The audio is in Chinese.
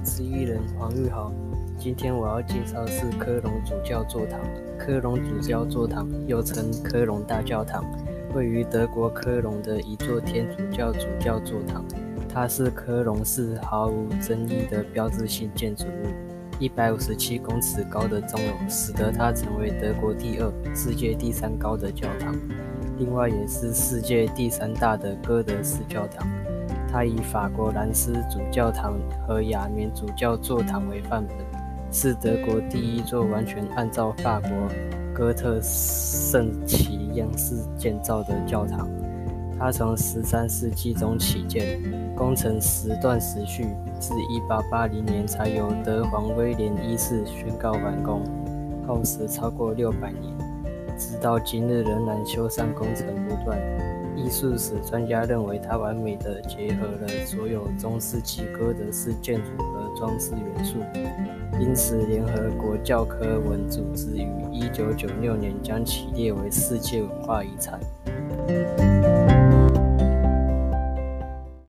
之一人黄玉豪。今天我要介绍的是科隆主教座堂。科隆主教座堂又称科隆大教堂，位于德国科隆的一座天主教主教座堂。它是科隆市毫无争议的标志性建筑物，一百五十七公尺高的钟楼使得它成为德国第二、世界第三高的教堂。另外，也是世界第三大的哥德式教堂。它以法国兰斯主教堂和亚眠主教座堂为范本，是德国第一座完全按照法国哥特圣奇样式建造的教堂。它从十三世纪中起建，工程时断时续，至一八八零年才由德皇威廉一世宣告完工，耗时超过六百年，直到今日仍然修缮工程不断。艺术史专家认为，它完美的结合了所有中世纪哥德式建筑和装饰元素，因此联合国教科文组织于1996年将其列为世界文化遗产。